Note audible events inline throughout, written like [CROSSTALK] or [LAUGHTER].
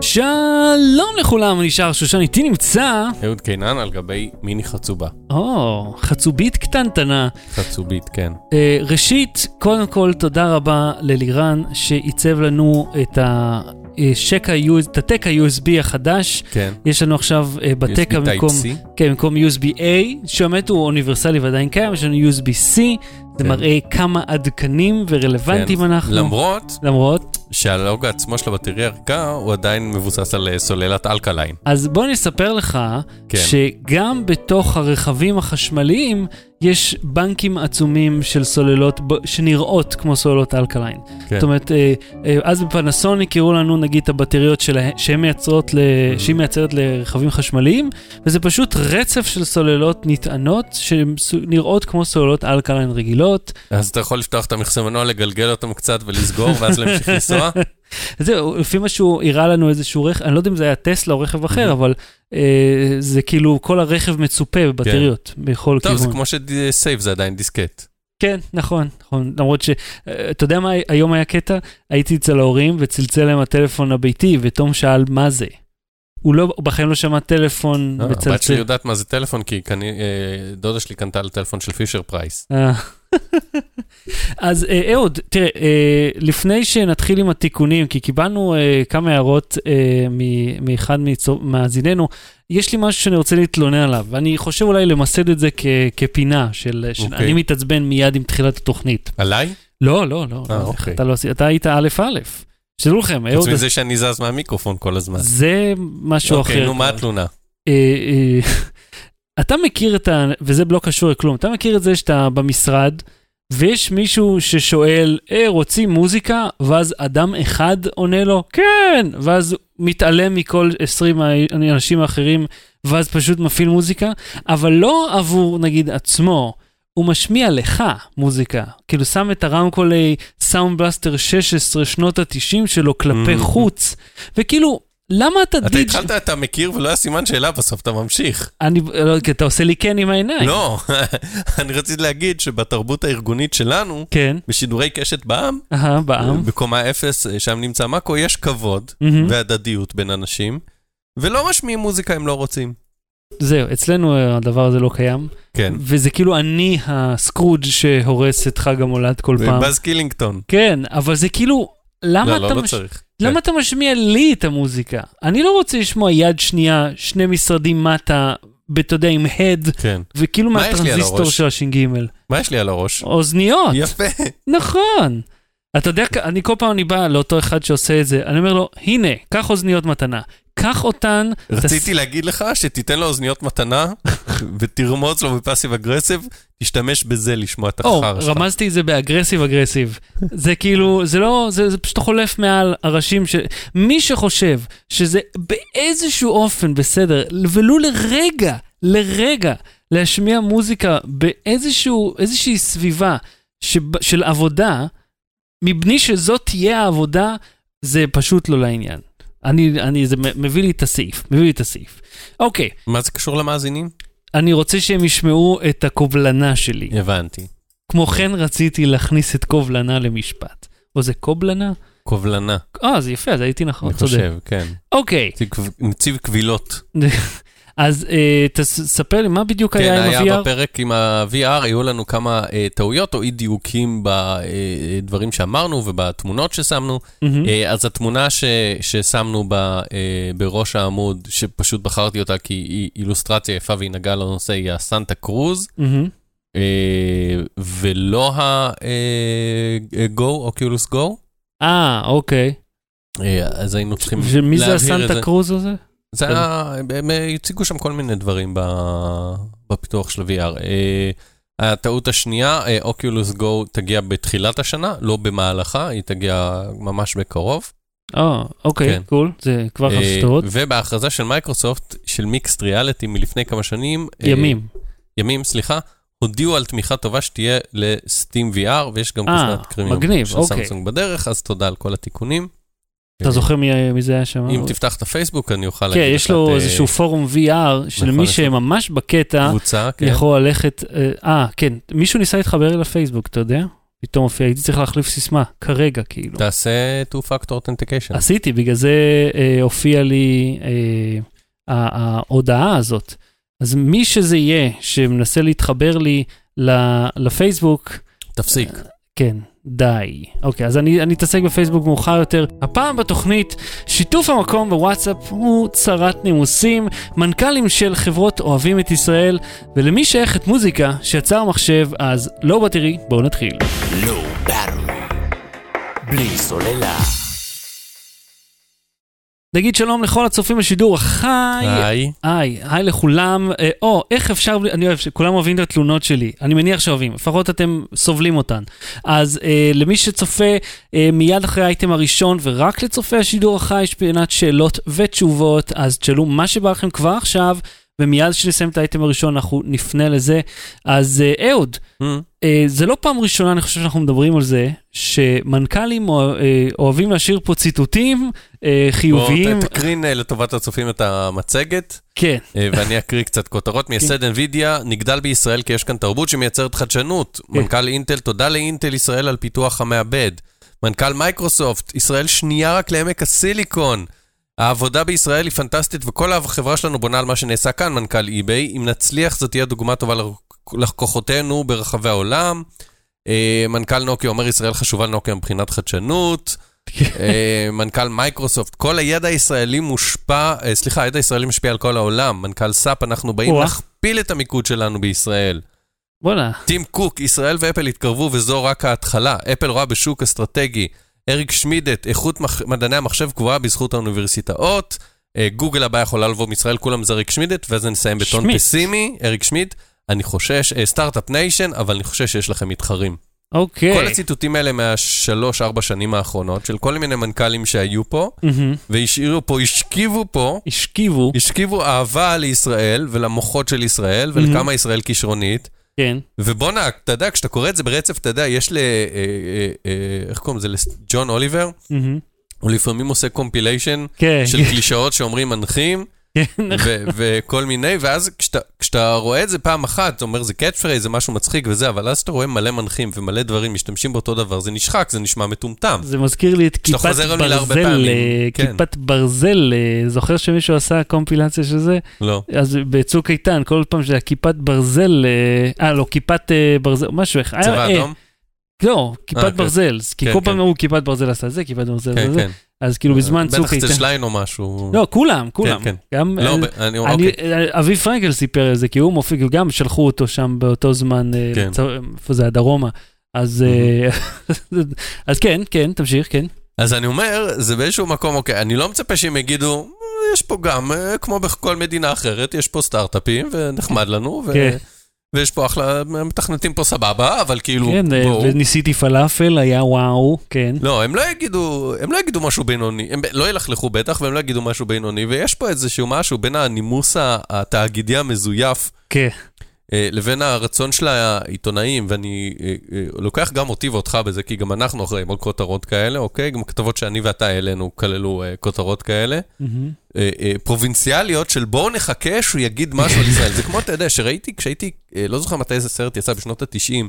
שלום לכולם, אני שר שושן, איתי נמצא... אהוד קינן על גבי מיני חצובה. או, חצובית קטנטנה. חצובית, כן. אה, ראשית, קודם כל, תודה רבה ללירן שעיצב לנו את ה... אה, שקע, את הטק ה-USB החדש, כן. יש לנו עכשיו אה, בטק במקום. כן, במקום USB-A, שבאמת הוא אוניברסלי ועדיין קיים, יש לנו USB-C, זה כן. מראה כמה עדכנים ורלוונטיים כן. אנחנו. למרות למרות. שהלוגו עצמו של הבטריה הריקה הוא עדיין מבוסס על אה, סוללת אלקליין. אז בוא אני אספר לך, כן. שגם בתוך הרכבים החשמליים יש בנקים עצומים של סוללות שנראות כמו סוללות אלקליין. כן. זאת אומרת, אה, אה, אז בפנסוניק הראו לנו נגיד את הבטריות שלהם, שהן מייצרות, ל... Mm-hmm. שהיא מייצרת לרכבים חשמליים, וזה פשוט רצף של סוללות נטענות שנראות כמו סוללות אלקליין רגילות. אז אתה יכול לפתוח את המכסה מנוע, לגלגל אותם קצת ולסגור, ואז להמשיך לנסוע. [LAUGHS] זהו, לפי מה שהוא הראה לנו איזשהו רכב, אני לא יודע אם זה היה טסלה או רכב אחר, Mhm. אבל אה, זה כאילו כל הרכב מצופה בבטריות, בכל טוב, זה כיוון. כמו שסייב זה עדיין דיסקט. כן, נכון, נכון. למרות ש... אה, אתה יודע מה היום היה קטע? הייתי אצל ההורים וצלצל להם הטלפון הביתי, ותום שאל מה זה. הוא לא, בחיים לא שמע טלפון אה, הבת שלי מצלצל. יודעת מה זה טלפון, כי אה, דודה שלי קנתה לה טלפון של פישר פרייס. אה. אז אה, אהוד, תראה, אה, לפני שנתחיל עם התיקונים, כי קיבלנו אה, כמה הערות אה, מאחד מאזיננו, יש לי משהו שאני רוצה להתלונן עליו, ואני חושב אולי למסד את זה כ- כפינה של, של אוקיי. אני מתעצבן מיד עם תחילת התוכנית. עליי? לא, לא, לא, אה, לא, אוקיי. אתה לא אתה היית א' א'. שתדעו לכם, חוץ אהוד, מזה שאני זז מהמיקרופון כל הזמן. זה משהו אחר. אוקיי, נו, מה. התלונה? אתה מכיר את ה... וזה לא קשור לכלום, אתה מכיר את זה שאתה במשרד, ויש מישהו ששואל, אה, רוצים מוזיקה? ואז אדם אחד עונה לו, כן! ואז מתעלם מכל 20 האנשים האחרים, ואז פשוט מפעיל מוזיקה, אבל לא עבור, נגיד, עצמו. הוא משמיע לך מוזיקה, כאילו שם את הרמקולי Sound Blaster 16 שנות ה-90 שלו כלפי Mhm. חוץ, וכאילו, למה אתה אתה דיג'... התחלת, אתה מכיר ולא היה סימן שאלה, בסוף אתה ממשיך. אני, לא, כי אתה עושה לי כן עם העיניים. לא, [LAUGHS] אני רציתי להגיד שבתרבות הארגונית שלנו, כן, בשידורי קשת בעם, אהה, בעם. בקומה אפס, אה, שם נמצא מאקו, יש כבוד. והדדיות בין אנשים, ולא משמיעים מוזיקה אם לא רוצים. זהו, אצלנו אה, הדבר הזה לא קיים, כן. וזה כאילו אני הסקרוג' שהורס את חג המולד כל פעם. באז קילינגטון. כן, אבל זה כאילו, למה לא, אתה לא, לא מש-. למה אתה משמיע לי את המוזיקה? אני לא רוצה לשמוע יד שנייה, שני משרדים מטה, אתה יודע, עם הד, כן. וכאילו מהטרנזיסטור? של הש"ג. מה יש לי על הראש? אוזניות. יפה. נכון. אתה יודע, אני כל פעם אני בא לאותו אחד שעושה את זה, אני אומר לו, הנה, קח אוזניות מתנה, קח אותן, רציתי להגיד לך שתיתן [LAUGHS] לו אוזניות מתנה ותרמוז לו ב passive aggressive, תשתמש בזה לשמוע את או, החרא שלך. רמזתי את זה באגרסיב אגרסיב. זה כאילו, זה לא, זה, זה פשוט חולף מעל הראשים של... מי שחושב שזה באיזשהו אופן בסדר, ולו לרגע, לרגע, להשמיע מוזיקה באיזשהו, איזושהי סביבה שב, של עבודה, מבלי שזאת תהיה העבודה, זה פשוט לא לעניין. אני, אני, זה מביא לי את הסעיף, מביא לי את הסעיף. אוקיי, מה זה קשור למאזינים? אני רוצה שהם ישמעו את הקובלנה שלי. הבנתי. כמו כן רציתי להכניס את קובלנה למשפט. או זה קובלנה? קובלנה, אה, זה יפה, אז הייתי נכון, אני צודק. חושב, כן. אוקיי, נציב קבילות. [LAUGHS] אז אה, תספר לי, מה בדיוק כן, היה עם היה ה-VR? בפרק עם ה-VR, היו לנו כמה אה, טעויות או אי דיוקים בדברים שאמרנו ובתמונות ששמנו. מהמם. אה, אז התמונה ש, ששמנו ב, אה, בראש העמוד, שפשוט בחרתי אותה כי היא אילוסטרציה יפה והיא נגעה לנושא, היא הסנטה קרוז, מהמם. אה, ולא ה-Go, אוקיולוס Go. אה, אוקיי. אה, אז היינו צריכים זה להבהיר את הסנטה זה. קרוז הזה? זה היה, הם אה, הציגו שם כל מיני דברים בפיתוח של ה-VR. אה, הטעות השנייה, אוקיולוס גו תגיע בתחילת השנה, לא במהלכה, היא תגיע ממש בקרוב. אה, אוקיי, כן. cool, זה כבר אה, חסטרות. ובהכרזה של מייקרוסופט, של Mixed Reality מלפני כמה שנים, אה, ימים. ימים, סליחה, הודיעו על תמיכה טובה שתהיה לסטים VR, ויש גם אה, קסדת קרימיום של אוקיי. סמסונג בדרך, אז תודה על כל התיקונים. אתה אה, זוכר מי זה היה שם? אם תפתח את הפייסבוק, אני אוכל כן, להגיד יש לך לו את, אה, איזשהו פורום VR, של נכון, מי יש לו שממש בקטע כן. יכול ללכת... אה, אה, כן, מישהו ניסה להתחבר אל הפייסבוק, אתה יודע? פתאום הופיע, הייתי צריך להחליף סיסמה, כרגע כאילו. תעשה two-factor authentication. עשיתי, בגלל זה אה, הופיע לי אה, ההודעה הזאת. אז מי שזה יהיה שמנסה להתחבר לי לפייסבוק, תפסיק. כן, די. אוקיי, אז אני, אני אתעסק בפייסבוק מאוחר יותר. הפעם בתוכנית, שיתוף המקום בוואטסאפ הוא צרת נימוסים, מנכ"לים של חברות אוהבים את ישראל, ולמי שייכת מוזיקה שיצר מחשב, אז לא בתראי, בואו נתחיל. לא בלי סוללה. נגיד שלום לכל הצופים בשידור, היי, היי, היי, היי לכולם, אה, או, איך אפשר, אני אוהב שכולם אוהבים את התלונות שלי, אני מניח שאוהבים, לפחות אתם סובלים אותן. אז אה, למי שצופה אה, מיד אחרי האייטם הראשון, ורק לצופי השידור החי יש פינת שאלות ותשובות, אז תשאלו מה שבא לכם כבר עכשיו, ומיד כשנסיים את האייטם הראשון אנחנו נפנה לזה. אז אה, אהוד, mm. אה, זה לא פעם ראשונה, אני חושב שאנחנו מדברים על זה, שמנכ"לים אה, אוהבים להשאיר פה ציטוטים חיוביים. בוא תקרין לטובת הצופים את המצגת. כן. ואני אקריא קצת כותרות. מייסד כן. NVIDIA נגדל בישראל כי יש כאן תרבות שמייצרת חדשנות. כן. מנכ"ל אינטל, תודה לאינטל ישראל על פיתוח המעבד. מנכ"ל מייקרוסופט, ישראל שנייה רק לעמק הסיליקון. העבודה בישראל היא פנטסטית וכל החברה שלנו בונה על מה שנעשה כאן, מנכ"ל eBay. אם נצליח, זאת תהיה דוגמה טובה ללקוחותינו ברחבי העולם. אה, מנכ"ל נוקיה אומר, ישראל חשובה לנוקיה מבחינת חדשנות. אה, מנכ"ל מייקרוסופט, כל הידע הישראלי מושפע, אה, סליחה, הידע הישראלי משפיע על כל העולם. מנכ"ל SAP, אנחנו באים להכפיל את המיקוד שלנו בישראל. בואנה. טים קוק, ישראל ואפל התקרבו וזו רק ההתחלה. אפל רואה בשוק אסטרטגי. אריק שמידט, איכות מח... מדעני המחשב גבוהה בזכות האוניברסיטאות. גוגל הבאה יכולה לבוא מישראל, כולם זה אריק שמידט, ואז נסיים בטון. פסימי, אריק שמידט. אני חושש, Start-Up Nation, אבל אני חושש שיש לכם מתחרים. אוקיי. כל הציטוטים האלה מהשלוש-ארבע שנים האחרונות, של כל מיני מנכ"לים שהיו פה, mm-hmm. והשאירו פה, השכיבו פה, השכיבו, השכיבו אהבה לישראל ולמוחות של ישראל, ולכמה mm-hmm. ישראל כישרונית. כן. ובואנה, אתה יודע, כשאתה קורא את זה ברצף, אתה יודע, יש ל... אה, אה, אה, איך קוראים לזה? לג'ון אוליבר? הוא לפעמים עושה compilation כן. של קלישאות שאומרים מנחים. כן. וכל מיני, ואז כשאתה, כשאתה רואה את זה פעם אחת, אתה אומר, זה catchphrase, זה משהו מצחיק וזה, אבל אז אתה רואה מלא מנחים ומלא דברים משתמשים באותו דבר, זה נשחק, זה נשמע מטומטם. זה מזכיר לי את כיפת ברזל, אה, כן. כיפת ברזל, אה, זוכר שמישהו עשה קומפילציה של זה? לא. אז בצוק איתן, כל פעם שזה כיפת ברזל, אה, אה, לא, כיפת ברזל, משהו. צבע אדום? לא, כיפת כן. ברזל, כי כן, כל פעם אמרו כיפת ברזל עשה זה, כיפת ברזל עשה זה. אז כאילו בזמן צוק איתן... בטח זה שליין או משהו. לא, כולם, כולם. כן, כן. גם... לא, אני... אוקיי. אבי פרנקל סיפר את זה, כי הוא מופיע, גם שלחו אותו שם באותו זמן, אה, כן. איפה זה. אז, אה, [LAUGHS] אז כן, כן, תמשיך, כן. אז אני אומר, זה באיזשהו מקום, אוקיי, אני לא מצפה שהם יגידו, אה, יש פה גם, כמו בכל מדינה אחרת, יש פה סטארט-אפים, ונחמד לנו, ו... ויש פה אחלה, מתכנתים פה סבבה, אבל כאילו, כן, בואו. וניסיתי פלאפל, היה וואו, כן. לא, הם לא יגידו, הם לא יגידו משהו בינוני, הם לא ילכלכו בטח, והם לא יגידו משהו בינוני, ויש פה איזשהו משהו בין הנימוס התאגידי המזויף. כן. אה, לבין הרצון של העיתונאים, ואני אה, אה, לוקח גם אותי ואותך בזה, כי גם אנחנו אחראים על כותרות כאלה, אוקיי? גם כתבות שאני ואתה העלינו כללו כותרות כאלה. פרובינציאליות של בואו נחכה שהוא יגיד משהו על [LAUGHS] ישראל. זה כמו, אתה יודע, שראיתי, כשהייתי, לא זוכר מתי איזה סרט יצא, בשנות ה-90.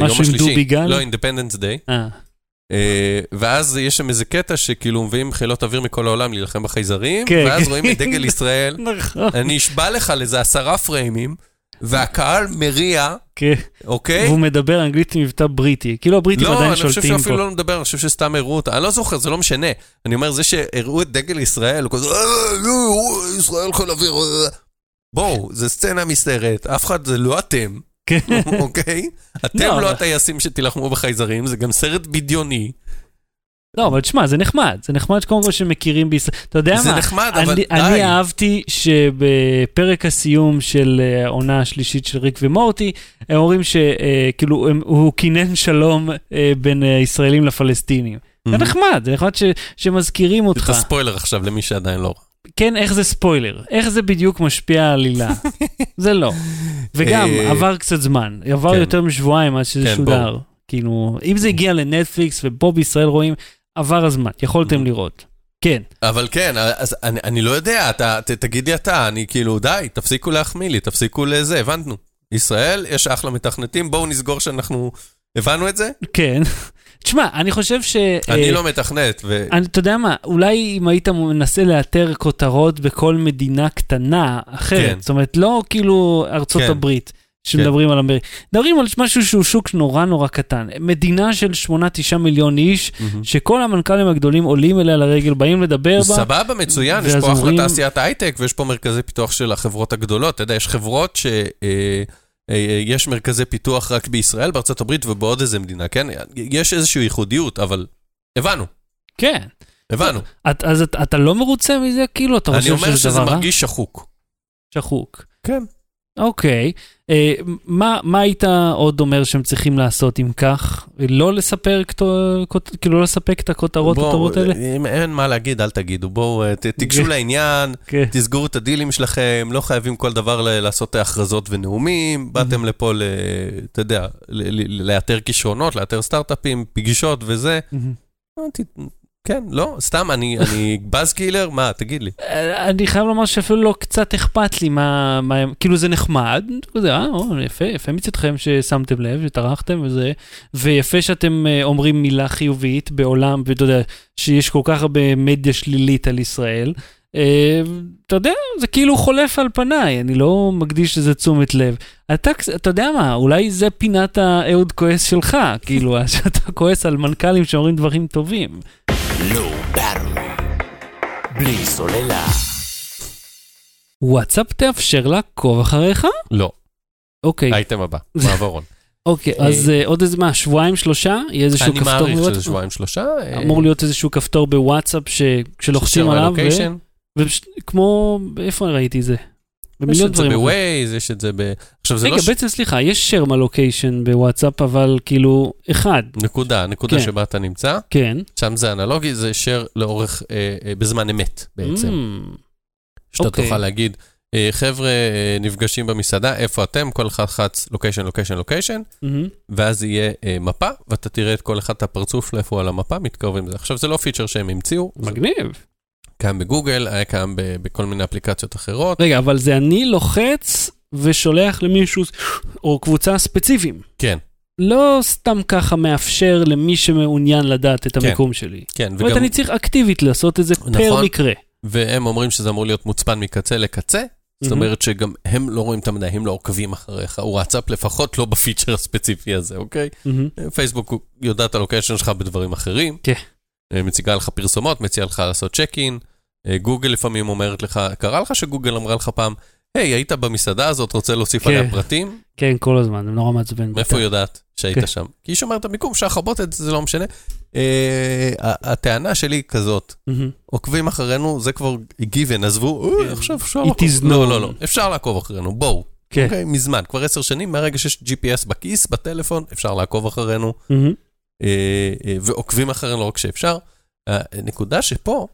משהו עם דובי גל? לא, Independence Day. אה, ואז יש שם איזה קטע שכאילו מביאים חילות אוויר מכל העולם להילחם בחייזרים, כן. ואז רואים את דגל ישראל, [LAUGHS] נכון. אני אשבע לך לזה עשרה פריימים, והקהל מריע, כן. אוקיי? והוא מדבר אנגלית עם מבטא בריטי, כאילו הבריטים עדיין שולטים פה. לא, אני חושב שהוא אפילו לא מדבר, אני חושב שסתם הראו אותה, אני לא זוכר, זה לא משנה. אני אומר, זה שהראו את דגל ישראל, הוא כזה, אה, ישראל חיל אוויר, אה. בואו, זה סצנה מסתרת, אף אחד, זה לא אתם. כן. [LAUGHS] אוקיי? אתם לא, לא הטייסים שתילחמו בחייזרים, זה גם סרט בדיוני. לא, אבל תשמע, זה נחמד. זה נחמד שקודם כל שמכירים בישראל. אתה יודע מה? זה נחמד, אבל די. אני אהבתי שבפרק הסיום של אה, העונה השלישית של ריק ומורטי, הם אומרים שכאילו, אה, הוא כינן שלום אה, בין ישראלים לפלסטינים. זה נחמד, זה נחמד שמזכירים אותך. את הספוילר עכשיו למי שעדיין לא כן, איך זה ספוילר? איך זה בדיוק משפיע על עלילה? [LAUGHS] זה לא. וגם, אה, עבר קצת זמן. עבר כן. יותר משבועיים עד שזה כן, שודר. כאילו, אם זה הגיע לנטפליקס ופה בישראל רואים, עבר הזמן, יכולתם לראות. כן. אבל כן, אז אני, אני לא יודע, אתה, ת, תגיד לי אתה, אני כאילו, די, תפסיקו להחמיא לי, תפסיקו לזה, הבנו. ישראל, יש אחלה מתכנתים, בואו נסגור שאנחנו... הבנו את זה? כן. תשמע, אני חושב ש... אני אה, לא מתכנת, ו... אני, אתה יודע מה, אולי אם היית מנסה לאתר כותרות בכל מדינה קטנה אחרת, כן. זאת אומרת, לא כאילו ארצות כן. הברית, שמדברים על אמריקה, מדברים על משהו שהוא שוק נורא נורא קטן. מדינה של 8-9 מיליון איש, מהמם. שכל המנכ"לים הגדולים עולים אליה לרגל, באים לדבר בה. סבבה, מצוין, יש פה אחלה תעשיית הייטק ויש פה מרכזי פיתוח של החברות הגדולות. אתה יודע, יש חברות ש... אה, יש מרכזי פיתוח רק בישראל, בארצות הברית ובעוד איזה מדינה, כן? יש איזושהי ייחודיות, אבל הבנו, כן. הבנו. את, אז את, אתה לא מרוצה מזה? כאילו, אתה אני חושב אומר שזה שזה דבר רע? מרגיש שחוק. שחוק. כן. אוקיי. אה, מה, מה היית עוד אומר שהם צריכים לעשות אם כך? לא לספר, כאילו לא לספק את הכותרות הטובות האלה? אם אין מה להגיד, אל תגידו. בואו, אה, תיגשו כן. לעניין, כן. תסגרו את הדילים שלכם, לא חייבים כל דבר לעשות הכרזות ונאומים. באתם לפה, אתה יודע, לאתר כישרונות, לאתר סטארט-אפים, פגישות וזה. כן, לא, סתם, אני אני באז קילר? מה, תגיד לי. אה, אני חייב לומר שאפילו לא קצת אכפת לי מה, מה כאילו זה נחמד, זה, אה, או, יפה, יפה מצדכם ששמתם לב, שטרחתם וזה, ויפה שאתם אה, אומרים מילה חיובית בעולם, ואתה יודע, שיש כל כך הרבה מדיה שלילית על ישראל. אה, אתה יודע, זה כאילו חולף על פניי, אני לא מקדיש לזה תשומת לב. אתה, אתה יודע מה, אולי זה פינת האהוד כועס שלך, כאילו, [LAUGHS] שאתה כועס על מנכ"לים שאומרים דברים טובים. לא ברור. בלי סוללה. וואטסאפ תאפשר לעקוב אחריך? לא, אוקיי. האייטם הבא, מעברון. [LAUGHS] אוקיי, אז אה, עוד איזה מה, שבועיים שלושה? יהיה איזשהו אני כפתור מעריך שזה בוואטסאפ? שבועיים שלושה. אה, אמור להיות איזשהו כפתור בוואטסאפ שכשלוחצים עליו, כמו, איפה ראיתי את זה? יש במיליון את זה דברים. בווייז, יש את זה ב... עכשיו זה רגע, לא... ש- בעצם סליחה, יש שרמה לוקיישן בוואטסאפ, אבל כאילו, אחד, נקודה, נקודה כן. שבה אתה נמצא, כן. שם זה אנלוגי, זה share לאורך, אה, אה, בזמן אמת בעצם. Mm, שאתה אוקיי. תוכל להגיד, אה, חבר'ה אה, נפגשים במסעדה, איפה אתם? כל אחד חץ לוקיישן, לוקיישן, לוקיישן. ואז יהיה אה, מפה, ואתה תראה את כל אחד את הפרצוף לאיפה הוא על המפה, מתקרבים לזה. עכשיו, זה לא פיצ'ר שהם המציאו, זה מגניב. קיים בגוגל, היה קיים ב- בכל מיני אפליקציות אחרות. רגע, אבל זה אני לוחץ ושולח למישהו, או קבוצה ספציפיים. כן, לא סתם ככה מאפשר למי שמעוניין לדעת את כן. המיקום שלי. כן, זאת אומרת, וגם, אני צריך אקטיבית לעשות את זה פר נכון. מקרה. והם אומרים שזה אמור להיות מוצפן מקצה לקצה, זאת מהמם. אומרת שגם הם לא רואים את המידע, הם לא עוקבים אחריך, וואטסאפ לפחות לא בפיצ'ר הספציפי הזה, אוקיי? מהמם. פייסבוק הוא יודעת את הלוקיישן שלך בדברים אחרים. כן. אה, מציגה לך פרסומות, מציעה לך לעשות צ'ק אין. אה, גוגל לפעמים אומרת לך, קרה לך שגוגל אמרה לך פעם, היי, היית במסעדה הזאת, רוצה להוסיף כן. עליה פרטים? כן, כל הזמן, זה נורא מעצבן. מאיפה היא יודעת שהיית כן. שם? כי היא שומרת את המיקום שלך, בוטט, זה לא משנה. אה, הטענה שלי היא כזאת. עוקבים אחרינו, זה כבר given, עזבו, כן. עכשיו אפשר לעקוב. לא. לא, לא, אפשר לעקוב אחרינו, בואו. כן. אוקיי, מזמן, כבר עשר שנים, מהרגע שיש GPS בכיס, בטלפון, אפשר לעקוב אחרינו. אה, אה, ועוקבים אחרינו לא רק שאפשר. הנקודה שפה,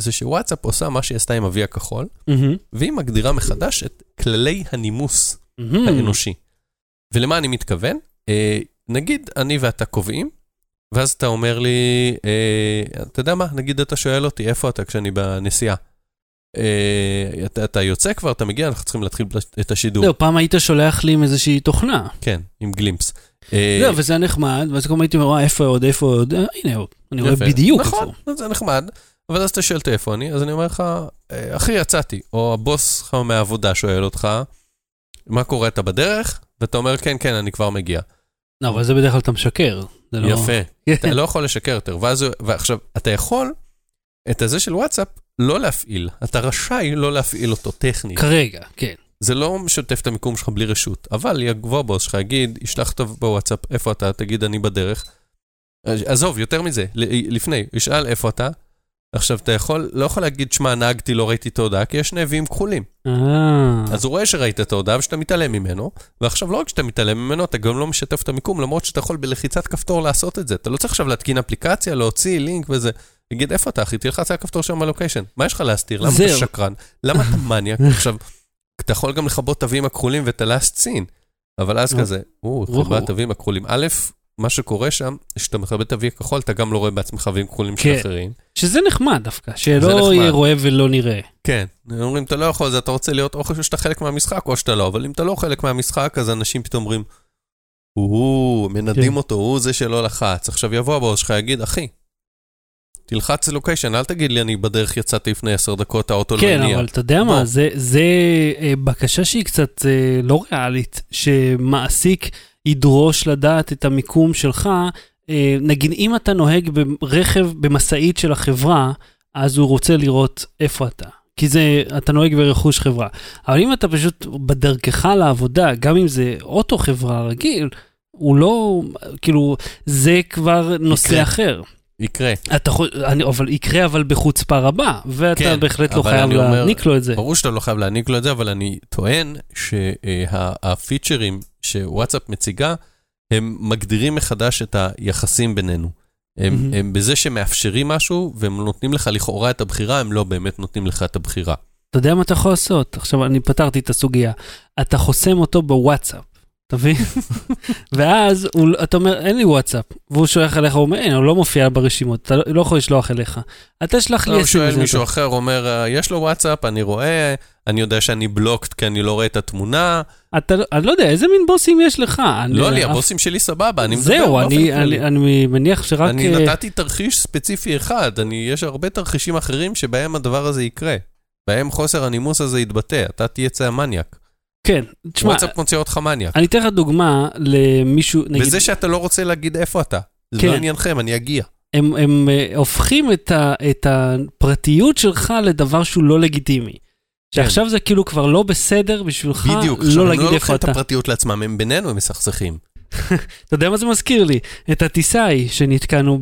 זה שוואטסאפ עושה מה שהיא עשתה עם אבי הכחול, מהמם. והיא מגדירה מחדש את כללי הנימוס מהמם. האנושי. ולמה אני מתכוון? אה, נגיד אני ואתה קובעים, ואז אתה אומר לי, אה, אתה יודע מה, נגיד אתה שואל אותי, איפה אתה כשאני בנסיעה? אה, אתה, אתה יוצא כבר, אתה מגיע, אנחנו צריכים להתחיל את השידור. זהו, פעם היית שולח לי עם איזושהי תוכנה. כן, עם גלימפס. אה, זהו, וזה היה נחמד, ואז גם הייתי אומר, "אה, איפה עוד, איפה עוד? אה, הנה. אני רואה. בדיוק נכון, איפה. זה נחמד. אבל אז אתה שואל אותי איפה אני, אז אני אומר לך, "אה, אחי, יצאתי. או הבוס שלך מהעבודה שואל אותך, מה קורה, אתה בדרך? ואתה אומר, כן, כן, אני כבר מגיע. לא, אבל זה בדרך כלל אתה משקר. לא... יפה. [LAUGHS] אתה לא יכול לשקר יותר. ועכשיו, אתה יכול את הזה של וואטסאפ לא להפעיל. אתה רשאי לא להפעיל אותו טכנית. כרגע, כן. זה לא משתף את המיקום שלך בלי רשות, אבל יבוא הבוס שלך, יגיד, ישלח אותו בוואטסאפ, איפה אתה? תגיד, אני בדרך. עזוב, יותר מזה, לפני, ישאל איפה אתה. עכשיו, אתה יכול, לא יכול להגיד, שמע, נהגתי, לא ראיתי את ההודעה, כי יש נביאים כחולים. אה, אז הוא רואה שראית את ההודעה ושאתה מתעלם ממנו, ועכשיו לא רק שאתה מתעלם ממנו, אתה גם לא משתף את המיקום, למרות שאתה יכול בלחיצת כפתור לעשות את זה. אתה לא צריך עכשיו להתקין אפליקציה, להוציא לינק וזה. תגיד, איפה אתה, אחי? תלחץ על הכפתור שם בלוקיישן. מה יש לך להסתיר? למה אתה. שקרן? למה אתה מניאק? [LAUGHS] עכשיו, אתה יכול גם לכבות תווים הכחולים ואת הלאסט סין, אבל אז. כזה, או. חברת תווים הכחולים. א', מה שקורה שם, כשאתה מכבד את ה-V הכחול, אתה גם לא רואה בעצמך וים כחולים של כן. אחרים. שזה נחמד דווקא, שלא. יהיה רואה ולא נראה. כן, אומרים, אתה לא יכול, אתה רוצה להיות או חושב שאתה חלק מהמשחק או שאתה לא, אבל אם אתה לא חלק מהמשחק, אז אנשים פתאום אומרים, הוא, מנדים כן. אותו, הוא זה שלא לחץ. עכשיו יבוא הבוס שלך, יגיד, אחי, תלחץ לוקיישן, אל תגיד לי, אני בדרך יצאתי לפני עשר דקות, האוטו לא כן, הניע. אבל אתה יודע. מה, זה, זה אה, בקשה שהיא קצת אה, לא ריאלית, שמעסיק ידרוש לדעת את המיקום שלך. אה, נגיד, אם אתה נוהג ברכב, במשאית של החברה, אז הוא רוצה לראות איפה אתה. כי זה, אתה נוהג ברכוש חברה. אבל אם אתה פשוט בדרכך לעבודה, גם אם זה אוטו חברה רגיל, הוא לא, כאילו, זה כבר נושא יקרה. אחר. יקרה. אתה יכול, אני, אבל יקרה אבל בחוצפה רבה, ואתה כן, בהחלט לא חייב אומר- להעניק לו את זה. ברור שאתה לא חייב להעניק לו את זה, אבל אני טוען שהפיצ'רים שוואטסאפ מציגה, הם מגדירים מחדש את היחסים בינינו. הם, מהמם. הם בזה שמאפשרים משהו, והם נותנים לך לכאורה את הבחירה, הם לא באמת נותנים לך את הבחירה. אתה יודע מה אתה יכול לעשות? עכשיו, אני פתרתי את הסוגיה. אתה חוסם אותו בוואטסאפ, אתה מבין? ואז הוא, אתה אומר, אין לי וואטסאפ. והוא שולח אליך, הוא אומר, אין, הוא לא מופיע ברשימות, אתה לא- לא יכול לשלוח אליך. אתה שלח לי לא, הוא. שואל מישהו אחר, אומר, "אה, יש לו וואטסאפ, אני רואה, אני יודע שאני בלוקט כי אני לא רואה את התמונה. אתה, לא- אני לא יודע, איזה מין בוסים יש לך? אני- לא לי, הבוסים שלי סבבה, אני מדבר זהו, אני, כללי. אני, אני מניח שרק... אני אה, נתתי תרחיש ספציפי אחד, אני, יש הרבה תרחישים אחרים שבהם הדבר הזה יקרה. בהם חוסר הנימוס הזה יתבטא, אתה תהיה צא המניאק. כן, תשמע, וואטסאפ מוציא אותך מניאק. אני אתן לך דוגמה למישהו, נגיד... וזה שאתה לא רוצה להגיד איפה אתה. זה כן. לא עניינכם, אני אגיע. הם, הם אה, הופכים את, ה, את הפרטיות שלך לדבר שהוא לא לגיטימי. שעכשיו זה כאילו כבר לא בסדר בשבילך כן. בדיוק, עכשיו לא הם להגיד לא איפה לוקחים את אתה. הפרטיות לעצמם, הם בינינו הם מסכסכים. אתה יודע מה זה מזכיר לי? את הטיסה ההיא שנתקענו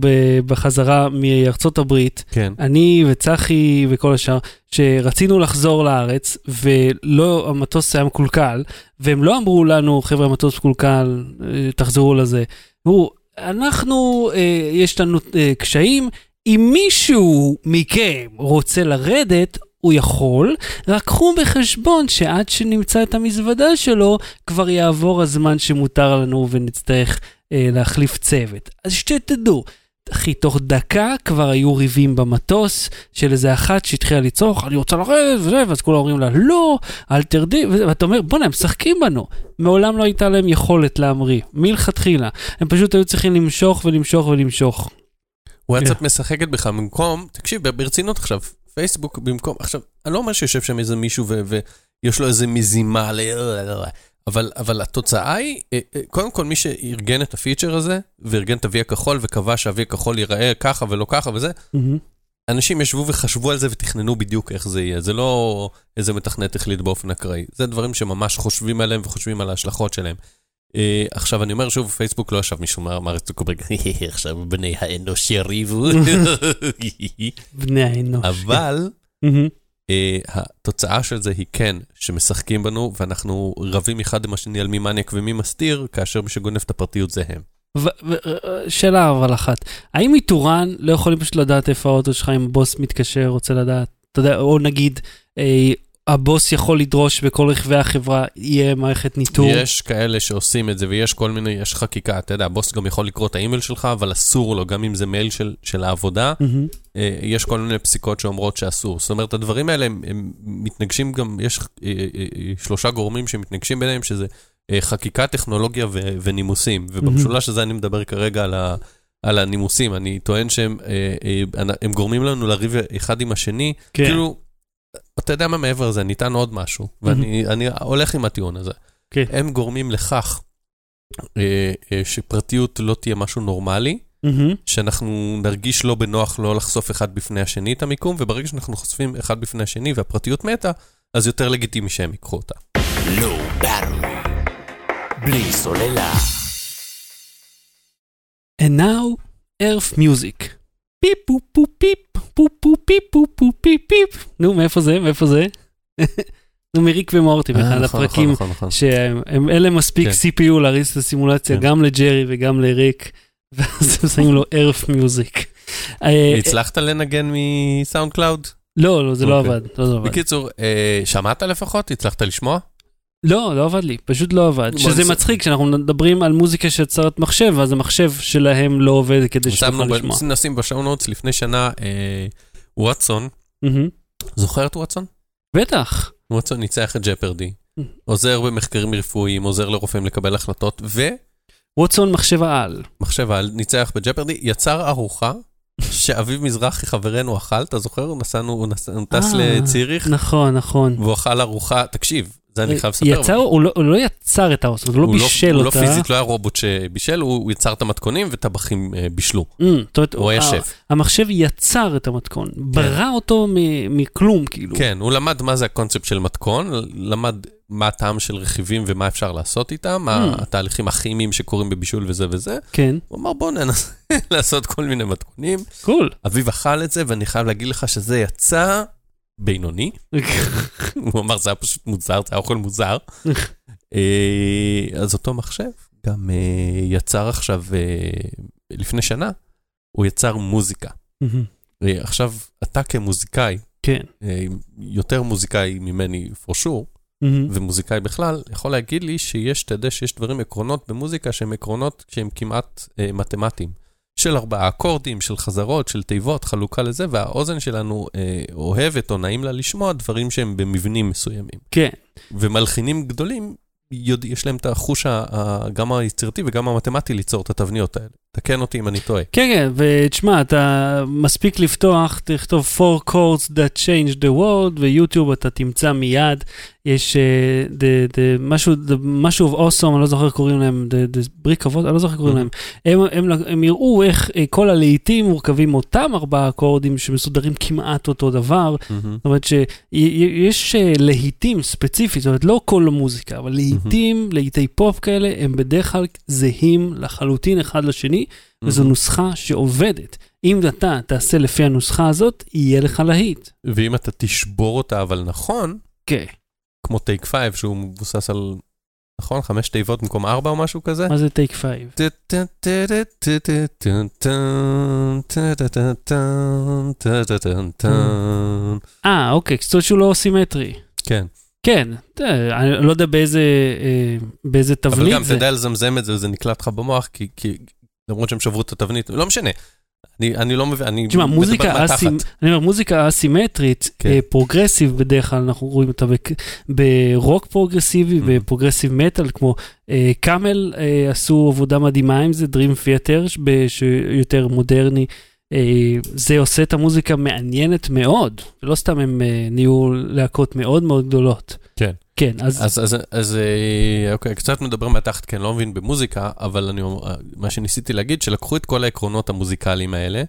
בחזרה מארצות הברית, כן. אני וצחי וכל השאר, שרצינו לחזור לארץ, ולא, המטוס היה מקולקל, והם לא אמרו לנו, חבר'ה, המטוס מקולקל, אה, תחזרו לזה. אמרו, אנחנו, אה, יש לנו אה, קשיים, אם מישהו מכם רוצה לרדת, הוא יכול, רק קחו בחשבון שעד שנמצא את המזוודה שלו, כבר יעבור הזמן שמותר לנו ונצטרך אה, להחליף צוות. אז שתדעו, אחי, תוך דקה כבר היו ריבים במטוס של איזה אחת שהתחילה לצרוך, אני רוצה לרדת וזה, ואז כולם אומרים לה, לא, אל תרדי, ואתה אומר, בוא'נה, הם משחקים בנו. מעולם לא הייתה להם יכולת להמריא, מלכתחילה. הם פשוט היו צריכים למשוך ולמשוך ולמשוך. וואטסאפ. משחקת בך במקום, תקשיב, ברצינות עכשיו, פייסבוק במקום, עכשיו, אני לא אומר שיושב שם איזה מישהו ו- ויש לו איזה מזימה, ל- אבל, אבל התוצאה היא, אה, אה, קודם כל מי שארגן את הפיצ'ר הזה, וארגן את ה-V הכחול וקבע שה-V הכחול ייראה ככה ולא ככה וזה, מהמם. אנשים ישבו וחשבו על זה ותכננו בדיוק איך זה יהיה. זה לא איזה מתכנת החליט באופן אקראי. זה דברים שממש חושבים עליהם וחושבים על ההשלכות שלהם. אה, עכשיו, אני אומר שוב, פייסבוק לא ישב מישהו אמר את צוקרברג, [LAUGHS] עכשיו בני האנוש יריבו. [LAUGHS] בני האנוש. אבל. אה, התוצאה של זה היא כן, שמשחקים בנו, ואנחנו רבים אחד עם השני על מי מניאק ומי מסתיר, כאשר מי שגונב את הפרטיות זה הם. ו- שאלה אבל אחת, האם איתורן לא יכולים פשוט לדעת איפה האוטו שלך אם הבוס מתקשר, רוצה לדעת, אתה יודע, או נגיד, אה, הבוס יכול לדרוש בכל רכבי החברה, יהיה מערכת ניטור. יש כאלה שעושים את זה, ויש כל מיני, יש חקיקה, אתה יודע, הבוס גם יכול לקרוא את האימייל שלך, אבל אסור לו, גם אם זה מייל של, של העבודה. אה, יש כל מיני פסיקות שאומרות שאסור. זאת אומרת, הדברים האלה הם, הם מתנגשים גם, יש אה, אה, שלושה גורמים שמתנגשים ביניהם, שזה חקיקה, טכנולוגיה ו, ונימוסים. ובמשולש הזה אני מדבר כרגע על, ה, על הנימוסים. אני טוען שהם הם גורמים לנו לריב אחד עם השני. כן. כאילו, אתה יודע מה מעבר לזה, ניתן עוד משהו, ואני אני הולך עם הטיעון הזה. כן. הם גורמים לכך אה, אה, שפרטיות לא תהיה משהו נורמלי, מהמם. שאנחנו נרגיש לא בנוח לא לחשוף אחד בפני השני את המיקום, וברגע שאנחנו חושפים אחד בפני השני והפרטיות מתה, אז יותר לגיטימי שהם ייקחו אותה. לא. בלי סוללה. And now, Earth Music. פיפ פו פו פיפ, פו פו פיפ פו פו פיפ פיפ. נו, מאיפה זה? מאיפה זה? [LAUGHS] נו, מריק ומורטי, אה, באחד נכון, הפרקים נכון, נכון. שהם להם מספיק כן. CPU להריץ את הסימולציה כן. גם לג'רי וגם לריק, [LAUGHS] ואז הם שמים לו Earth Music. אה, הצלחת לנגן מ SoundCloud? לא, לא, זה לא אוקיי. עבד. לא זה עבד. בקיצור, אה, שמעת לפחות? הצלחת לשמוע? לא, לא עבד לי, פשוט לא עבד. שזה נס- מצחיק, כשאנחנו מדברים על מוזיקה שיוצרת מחשב, אז המחשב שלהם לא עובד כדי ב- לשמוע. נשים ב show notes לפני שנה, אה, וואטסון, מהמם. זוכר את וואטסון? בטח. וואטסון ניצח את Jeopardy, Mm. עוזר במחקרים רפואיים, עוזר לרופאים לקבל החלטות, ווטסון מחשב העל. ומחשב העל ניצח ב Jeopardy, יצר ארוחה שאביב מזרחי חברנו אכל, אתה זוכר? הוא נסענו, הוא נס- הוא טס אה, לציריך, נכון, נכון. והוא אכל ארוחה, תקשיב, זה אני חייב לספר. יצר, הוא לא- הוא לא יצר את האוסמוס, הוא לא הוא בישל הוא אותה. לא פיזית, לא היה רובוט שבישל, הוא הוא יצר את המתכונים וטבחים אה, בישלו. Mm, זאת אומרת, הוא היה שף. המחשב יצר את המתכון, ברא אותו מ- מכלום, כאילו. כן, הוא למד מה זה הקונספט של מתכון, למד מה הטעם של רכיבים ומה אפשר לעשות איתם, מה Mm. התהליכים הכימיים שקורים בבישול וזה וזה. כן, הוא אמר בוא ננסה [LAUGHS] לעשות כל מיני מתכונים. קול. אביב אכל את זה, ואני חייב להגיד לך שזה יצא בינוני. [LAUGHS] הוא אמר, זה היה פשוט מוזר, זה היה אוכל מוזר. אה, אז אותו מחשב גם אה, יצר עכשיו, אה, לפני שנה, הוא יצר מוזיקה. עכשיו, אתה כמוזיקאי, כן. יותר מוזיקאי ממני for sure, ומוזיקאי בכלל, יכול להגיד לי שיש, אתה יודע שיש דברים, עקרונות במוזיקה שהם עקרונות שהם כמעט אה, מתמטיים. של ארבעה אקורדים, של חזרות, של תיבות, חלוקה לזה, והאוזן שלנו אה, אוהבת או נעים לה לשמוע דברים שהם במבנים מסוימים. כן. ומלחינים גדולים, יודע, יש להם את החוש ה- ה- גם היצירתי וגם המתמטי ליצור את התבניות האלה. תקן אותי אם אני טועה. כן, כן, ותשמע, אתה מספיק לפתוח, תכתוב four chords that change the world, ויוטיוב אתה תמצא מיד, יש uh, the, the, משהו, the, משהו of awesome, אני לא זוכר קוראים להם, the, the brick of אני לא זוכר קוראים להם. הם, הם, הם יראו איך uh, כל הלהיטים מורכבים מאותם ארבעה אקורדים שמסודרים כמעט אותו דבר. זאת אומרת שיש uh, להיטים ספציפית, זאת אומרת לא כל המוזיקה, אבל להיטים, להיטי פופ כאלה, הם בדרך כלל זהים לחלוטין אחד לשני, וזו נוסחה שעובדת. אם אתה תעשה לפי הנוסחה הזאת, יהיה לך להיט. ואם אתה תשבור אותה אבל נכון, כן. כמו Take Five שהוא מבוסס על, נכון? חמש תיבות במקום ארבע או משהו כזה? מה זה Take Five? אה, אוקיי, זאת אומרת שהוא לא סימטרי. כן, כן, אני לא יודע באיזה, אה, באיזה אבל תבנית גם זה. תדע לזמזם את זה וזה נקלט לך במוח, כי- כי למרות שהם שברו את התבנית, לא משנה. אני אני לא מבין, אני תשמע, מדבר מוזיקה. אסימ... אני אומר, מוזיקה אסימטרית, כן. אה, progressive בדרך כלל, אנחנו רואים אותה בק... ברוק פרוגרסיבי, Mhm. ב progressive metal, כמו אה, Camel אה, עשו עבודה מדהימה עם זה, Dream Theater, שיותר מודרני. אה, זה עושה את המוזיקה מעניינת מאוד, ולא סתם הם אה, נהיו להקות מאוד מאוד גדולות. כן. כן, אז, אז, אז, אז אה, אוקיי, קצת מדבר מהתחת, כי אני לא מבין במוזיקה, אבל אני, אומר- מה שניסיתי להגיד, שלקחו את כל העקרונות המוזיקליים האלה,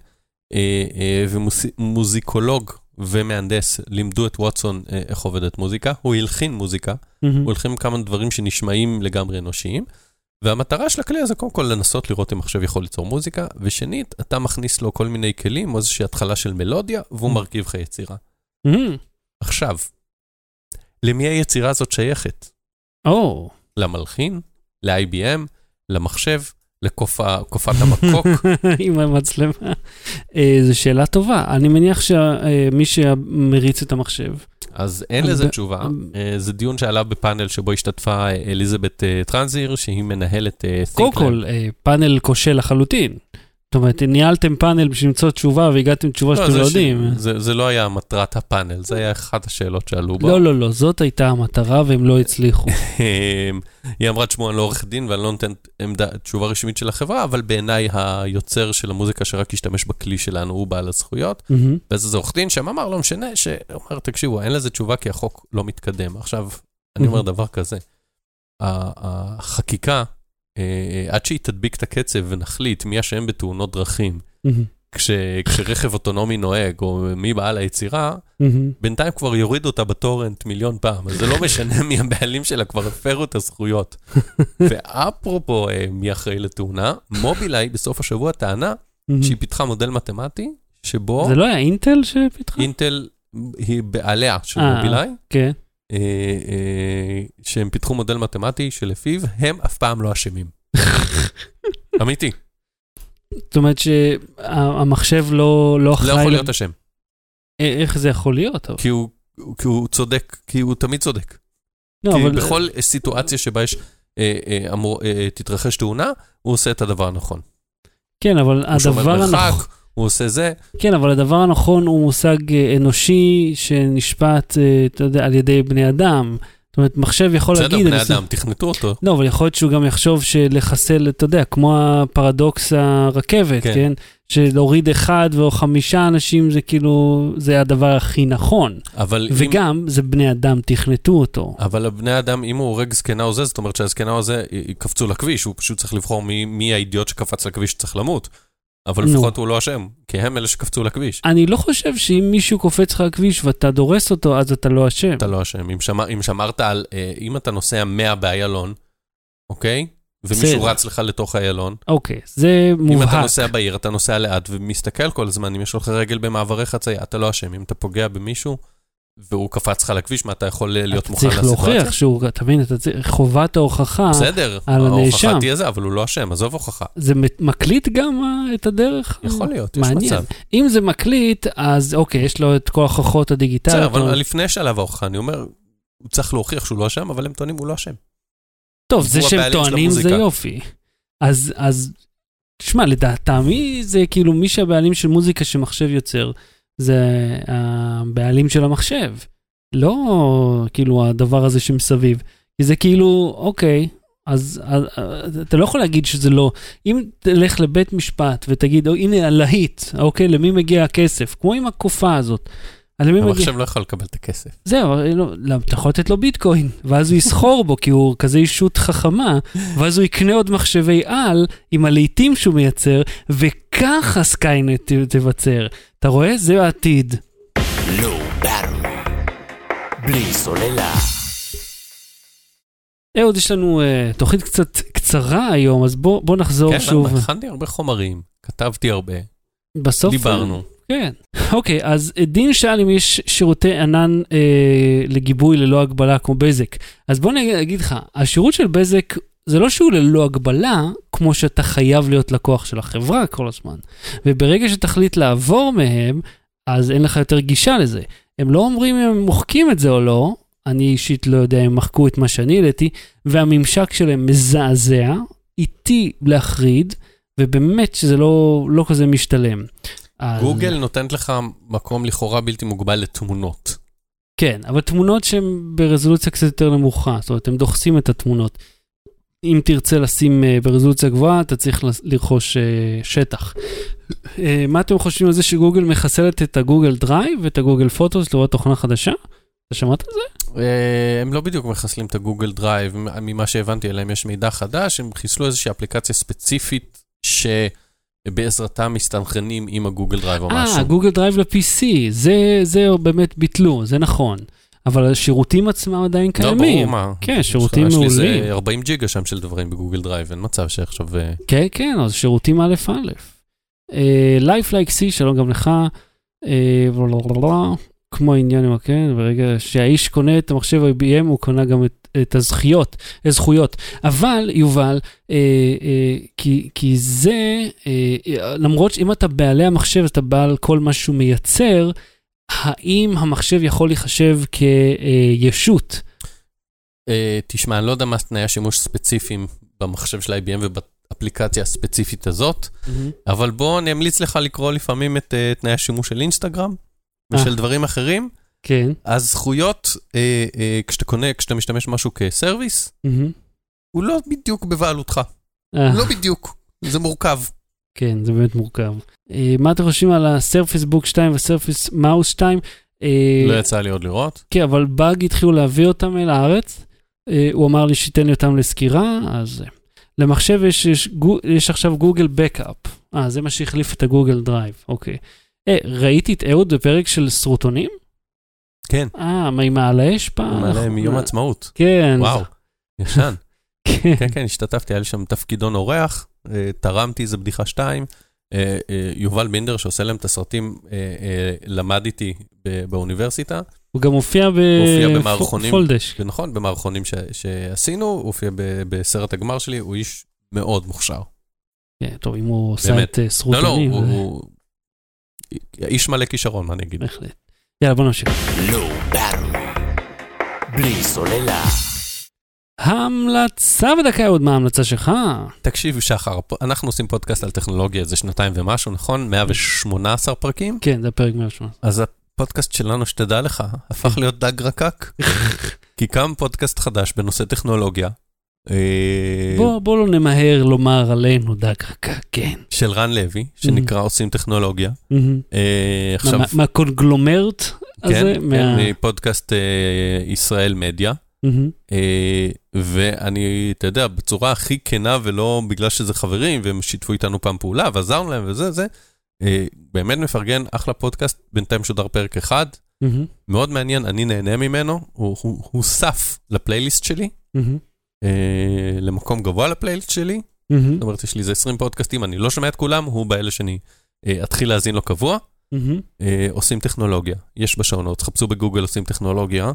אה, אה, ומוזיקולוג ומהנדס לימדו את ווטסון אה, איך עובדת מוזיקה, הוא הלחין מוזיקה, מהמם. הוא הלחין כמה דברים שנשמעים לגמרי אנושיים, והמטרה של הכלי הזה קודם כל לנסות לראות אם מחשב יכול ליצור מוזיקה, ושנית, אתה מכניס לו כל מיני כלים, או איזושהי התחלה של מלודיה, והוא מרכיב לך יצירה. מהמם. עכשיו, למי היצירה הזאת שייכת? או. למלחין, ל-IBM, למחשב, לקופת המקוק. [LAUGHS] עם המצלמה. אה, זו שאלה טובה. אני מניח שמי שמריץ את המחשב. אז אין לזה תשובה. אה, זה דיון שעלה בפאנל שבו השתתפה אה, אליזבת אה, טרנזיר, שהיא מנהלת אה, קודם. כל, אה, פאנל כושל לחלוטין. זאת אומרת, ניהלתם פאנל בשביל למצוא תשובה והגעתם תשובה לא, שאתם זה לא ש- יודעים. זה- זה לא היה מטרת הפאנל, זה היה אחת השאלות שעלו בו. לא, לא, לא, זאת הייתה המטרה והם לא הצליחו. [LAUGHS] היא אמרה, תשמעו, אני לא עורך דין ואני לא נותן עמדה, תשובה רשמית של החברה, אבל בעיניי היוצר של המוזיקה שרק השתמש בכלי שלנו הוא בעל הזכויות. מהמם. ואז איזה עורך דין שם אמר, לא משנה, שאומר, תקשיבו, אין לזה תשובה כי החוק לא מתקדם. עכשיו, אני אומר. דבר כזה, החקיקה, עד שהיא תדביק את הקצב ונחליט מי אשם בתאונות דרכים. כש, כשרכב אוטונומי נוהג, או מי בעל היצירה. בינתיים כבר יורידו אותה בטורנט מיליון פעם, אז זה לא משנה מי הבעלים שלה, כבר הפרו את הזכויות. [LAUGHS] ואפרופו אה, מי אחראי לתאונה, מובילאיי בסוף השבוע טענה. שהיא פיתחה מודל מתמטי, שבו זה לא היה אינטל שפיתחה? אינטל היא בעליה של אה, מובילאיי, כן. אה, אה, שהם פיתחו מודל מתמטי שלפיו הם אף פעם לא אשמים. [LAUGHS] אמיתי, זאת אומרת שהמחשב לא לא אחראי... לא יכול להיות אשם, אה, איך זה יכול להיות? כי הוא- כי הוא צודק, כי הוא תמיד צודק. לא, כי אבל... בכל סיטואציה שבה יש, אה, אה, אמור, אה, תתרחש תאונה, הוא עושה את הדבר הנכון. כן, אבל הוא שומר הדבר מרחק, הנכון... הוא עושה זה. כן, אבל הדבר הנכון הוא מושג אה, אנושי שנשפט, אה, אתה יודע, על ידי בני אדם. זאת אומרת, מחשב יכול בסדר, להגיד... בני אני עושה- אדם, תכנתו אותו. לא, אבל יכול להיות שהוא גם יחשוב שלחסל, אתה יודע, כמו הפרדוקס הרכבת, כן. כן? שלהוריד אחד או חמישה אנשים זה כאילו, זה הדבר הכי נכון. אבל אם... וגם, זה בני אדם, תכנתו אותו. אבל הבני אדם, אם הוא הורג זקנה או זה, זאת אומרת שהזקנה או זה יקפצו לכביש, הוא פשוט צריך לבחור מי, מי האידיוט שקפץ לכביש שצריך למות. אבל נו. לפחות הוא לא אשם, כי הם אלה שקפצו לכביש. אני לא חושב שאם מישהו קופץ לך לכביש ואתה דורס אותו, אז אתה לא אשם. אתה לא אשם. אם, שמר, אם שמרת על, אה, אם אתה נוסע 100 באיילון, אוקיי? ומישהו בסדר. רץ לך לתוך איילון, אוקיי, זה אם אתה מובהק. נוסע בעיר, אתה נוסע לאט ומסתכל כל הזמן, אם יש לך רגל במעברי חצייה, אתה לא אשם. אם אתה פוגע במישהו והוא קפץ לך לכביש, מה אתה יכול להיות אתה מוכן צריך לסיטואציה? להוכיח שהוא, אתה מבין, אתה צריך, חובת ההוכחה, בסדר, על הנאשם. ההוכחה תהיה זה, אבל הוא לא אשם, עזוב הוכחה. זה מקליט גם אה, את הדרך? יכול להיות, יש מעניין. מצב. אם זה מקליט, אז אוקיי, יש לו את כל ההוכחות בסדר, הדיגיטליות. אבל או- לפני שלב ההוכחה, אני אומר, הוא צריך להוכיח שהוא לא אשם, אבל הם טוענים הוא לא אשם. טוב, זה שהם טוענים זה. יופי. אז, אז, תשמע, לדעתמי זה כאילו מי שהבעלים של מוזיקה שמחשב יוצר, זה הבעלים של המחשב. לא כאילו הדבר הזה שמסביב. כי זה כאילו, אוקיי, אז, אז אז אתה לא יכול להגיד שזה לא. אם תלך לבית משפט ותגיד, "או, הנה הלהיט, אוקיי, למי מגיע הכסף? כמו עם הקופה הזאת. אז למי מגיע? המחשב לא יכול לקבל את הכסף. זהו, לא, לא, אתה יכול לתת לו ביטקוין, ואז הוא יסחור בו, כי הוא כזה אישות חכמה, ואז הוא יקנה עוד מחשבי על עם הלהיטים שהוא מייצר, וככה Skynet ת- תיווצר. אתה רואה? זה העתיד. באטרי. בלי סוללה. אהוד, יש לנו uh, תוכנית קצת קצרה היום, אז בוא, בוא נחזור כן, שוב. הכנתי הרבה חומרים, כתבתי הרבה, בסוף... דיברנו. כן. אוקיי, אז אה, דין שאל אם יש שירותי ענן אה, לגיבוי ללא הגבלה כמו בזק. אז בוא נגיד אגיד לך, השירות של בזק זה לא שהוא ללא הגבלה, כמו שאתה חייב להיות לקוח של החברה כל הזמן. וברגע שתחליט לעבור מהם, אז אין לך יותר גישה לזה. הם לא אומרים אם הם מוחקים את זה או לא, אני אישית לא יודע אם מחקו את מה שאני העליתי, והממשק שלהם מזעזע, איטי להחריד, ובאמת שזה לא, לא כזה משתלם. אז- גוגל נותנת לך מקום לכאורה בלתי מוגבל לתמונות. כן, אבל תמונות שהן ברזולוציה קצת יותר נמוכה, זאת אומרת, הם דוחסים את התמונות. אם תרצה לשים אה, ברזולוציה גבוהה, אתה צריך לרכוש אה, שטח. אה, מה אתם חושבים על זה שגוגל מחסלת את ה Google Drive ואת ה Google Photos לראות תוכנה חדשה? אתה שמעת על זה? אה, הם לא בדיוק מחסלים את ה Google Drive, ממה שהבנתי עליהם יש מידע חדש, הם חיסלו איזושהי אפליקציה ספציפית שבעזרתה מסתנכרנים עם ה Google Drive או אה, משהו. Google Drive ל-PC, זה, זה באמת ביטלו, זה נכון. אבל השירותים עצמם עדיין לא, קיימים. ברור מה. כן, שירותים יש לי מעולים. איזה 40 ג'יגה שם של דברים בגוגל דרייב, אין מצב שעכשיו... אה, כן, כן, אז שירותים א' א'. לייפלייק C, שלום גם לך. כמו העניין עם הקן, ברגע שהאיש קונה את המחשב IBM, הוא קונה גם את, את הזכיות, הזכויות. אבל, יובל, אה, אה, כי, כי זה, אה, למרות שאם אתה בעלי המחשב, אתה בעל כל מה שהוא מייצר, האם המחשב יכול להיחשב כישות? אה, תשמע, אני לא יודע מה תנאי השימוש ספציפיים במחשב של IBM ובאפליקציה הספציפית הזאת, אבל בוא, אני אמליץ לך לקרוא לפעמים את אה, תנאי השימוש של אינסטגרם ושל אה. דברים אחרים. כן. הזכויות, אה, אה, כשאתה קונה, כשאתה משתמש במשהו כסרוויס, מהמם. הוא לא בדיוק בבעלותך. אה. לא בדיוק. זה מורכב. כן, זה באמת מורכב. אה, מה אתם חושבים על ה Surface Book 2 וה Surface Mouse 2? אה, לא יצא לי עוד לראות. כן, אבל באג התחילו להביא אותם אל הארץ. אה, הוא אמר לי שייתן לי אותם לסקירה, אז... אה, למחשב יש, יש, גו- יש עכשיו Google Backup. אה, זה מה שהחליף את ה Google Drive, אוקיי. אה, ראיתי את אהוד בפרק של סרטונים? כן. אה, מה עם העל האש פעם? הוא מעלה מיום העצמאות. כן. וואו, ישן. [LAUGHS] כן. כן, כן, השתתפתי, היה לי שם תפקידון אורח, אה, תרמתי איזה בדיחה שתיים. אה, אה, יובל בינדר, שעושה להם את הסרטים, למד איתי באוניברסיטה. הוא גם הופיע. בפולדש. ונכון, במערכונים שעשינו, הוא הופיע בסרט הגמר שלי, הוא איש מאוד מוכשר. כן, טוב, אם הוא עושה. את אה, לא, לא, סרוטונים. הוא אה, הוא איש מלא כישרון, מה אני אגיד. בהחלט. יאללה, בוא נמשיך. בלי סוללה. המלצה בדקה עוד מה ההמלצה שלך? תקשיב, שחר, אנחנו עושים פודקאסט על טכנולוגיה איזה שנתיים ומשהו, נכון? 118 פרקים? כן, זה הפרק 118. אז הפודקאסט שלנו, שתדע לך, הפך להיות דג רקק. [LAUGHS] כי קם פודקאסט חדש בנושא טכנולוגיה. אה, בוא, בוא לא נמהר לומר עלינו רקק, כן. של רן לוי, שנקרא עושים טכנולוגיה. מהמם. אה, עכשיו, מה- מהקונגלומרט הזה? כן, מה- כן, מפודקאסט אה, ישראל מדיה. מהמם. אה, ואני, אתה יודע, בצורה הכי כנה ולא בגלל שזה חברים, והם שיתפו איתנו פעם פעולה ועזרנו להם וזה, זה, אה, באמת מפרגן, אחלה פודקאסט, בינתיים שודר פרק אחד, מהמם. מאוד מעניין, אני נהנה ממנו, הוא, הוא, הוא סף לפלייליסט שלי, מהמם. אה, למקום גבוה לפלייליסט שלי, מהמם. זאת אומרת, יש לי איזה 20 פודקאסטים, אני לא שומע את כולם, הוא באלה שאני אה, אתחיל להאזין לו קבוע. מהמם. אה, עושים טכנולוגיה, יש בשעונות, חפשו בגוגל עושים טכנולוגיה,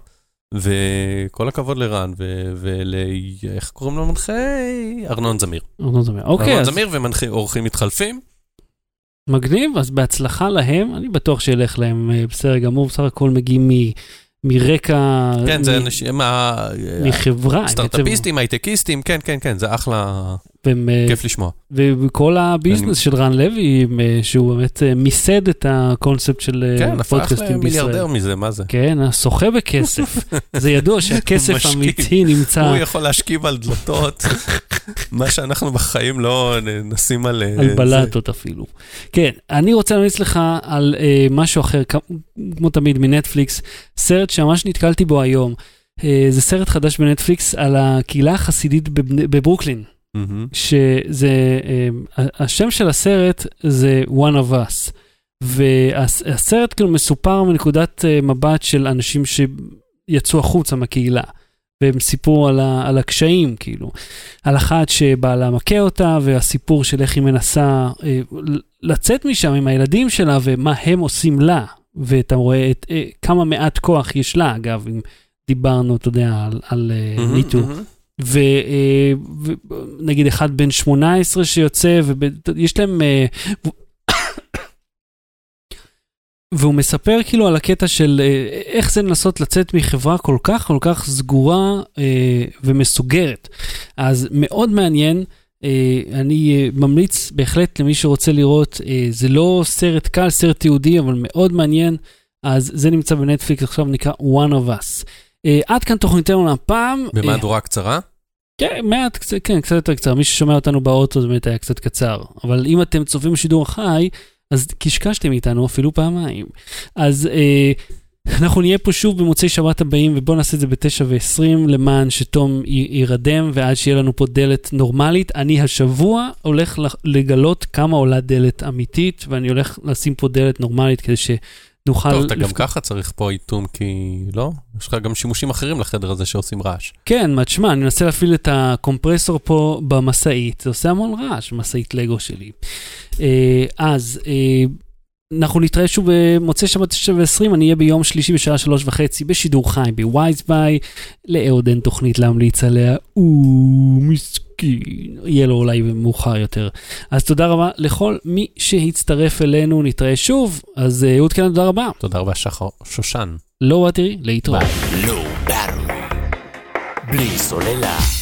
וכל הכבוד לרן ול... איך קוראים לו מנחה? ארנון זמיר. ארנון זמיר. אוקיי, ארנון אז זמיר ומנחה אורחים מתחלפים. מגניב, אז בהצלחה להם, אני בטוח שילך להם אה, בסדר גמור, בסך הכל מגיעים מ- מרקע, כן, זה אנשים. מחברה, סטארט-אפיסטים, הייטקיסטים, כן, כן, כן, זה אחלה, והם, אה, כיף לשמוע. וכל הביזנס אני- של רן לוי, אה, שהוא באמת אה, מיסד את הקונספט של כן, הפך פודקאסטים בישראל. למיליארדר מזה, מה זה? כן, שוחה בכסף. [LAUGHS] זה ידוע שהכסף. האמיתי נמצא הוא יכול להשכיב על דלתות, [LAUGHS] מה שאנחנו בחיים לא נשים על... על. בלטות אפילו. כן, אני רוצה להמליץ לך על אה, משהו אחר, כמו תמיד מנטפליקס, סרט שממש נתקלתי בו היום. אה, זה סרט חדש בנטפליקס על הקהילה החסידית בבני- בברוקלין, מהמם. שזה, ה- השם של הסרט זה One of Us. והסרט כאילו מסופר מנקודת אה, מבט של אנשים שיצאו החוצה מהקהילה. והם סיפרו על, ה, על הקשיים, כאילו. על אחת שבעלה מכה אותה, והסיפור של איך היא מנסה אה, לצאת משם עם הילדים שלה, ומה הם עושים לה. ואתה רואה את, אה, כמה מעט כוח יש לה, אגב, אם דיברנו, אתה יודע, על, על אה, מהמם, מיטו. מהמם. ונגיד אחד בן 18 שיוצא, ויש להם... אה, [COUGHS] והוא מספר כאילו על הקטע של אה, איך זה לנסות לצאת מחברה כל כך כל כך סגורה אה, ומסוגרת. אז מאוד מעניין, אה, אני אה, ממליץ בהחלט למי שרוצה לראות, אה, זה לא סרט קל, סרט תיעודי, אבל מאוד מעניין, אז זה נמצא בנטפליקס, עכשיו נקרא One of Us. אה, עד כאן תוכניתנו להפעם. אה, במהדורה קצרה? כן, מעט, קצת- כן, קצת יותר קצר. מי ששומע אותנו באוטו זה באמת היה קצת קצר. אבל אם אתם צופים בשידור חי, אז קשקשתם איתנו אפילו פעמיים. אז אה, אנחנו נהיה פה שוב במוצאי שבת הבאים, ובואו נעשה את זה ב-9 ו-20, למען שתום יירדם, ועד שיהיה לנו פה דלת נורמלית. אני השבוע הולך לגלות כמה עולה דלת אמיתית, ואני הולך לשים פה דלת נורמלית כדי שנוכל... טוב, אתה גם לפ- ככה צריך פה איתום, כי לא? יש לך גם שימושים אחרים לחדר הזה שעושים רעש. כן, מה תשמע, אני מנסה להפעיל את הקומפרסור פה במשאית, זה עושה המון רעש, משאית לגו שלי. אה, אז, אה, אנחנו נתראה שוב במוצאי שבת 9 ו-20, אני אהיה ביום שלישי בשעה שלוש וחצי בשידור חי בווייז ביי. לאהוד אין תוכנית להמליץ עליה, הוא מסכין, יהיה לו אולי מאוחר יותר. אז תודה רבה לכל מי שהצטרף אלינו, נתראה שוב, אז אה, אהוד קלן, תודה רבה. תודה רבה, שחר שושן. לא, תראי, להתראות. לא. בלי סוללה.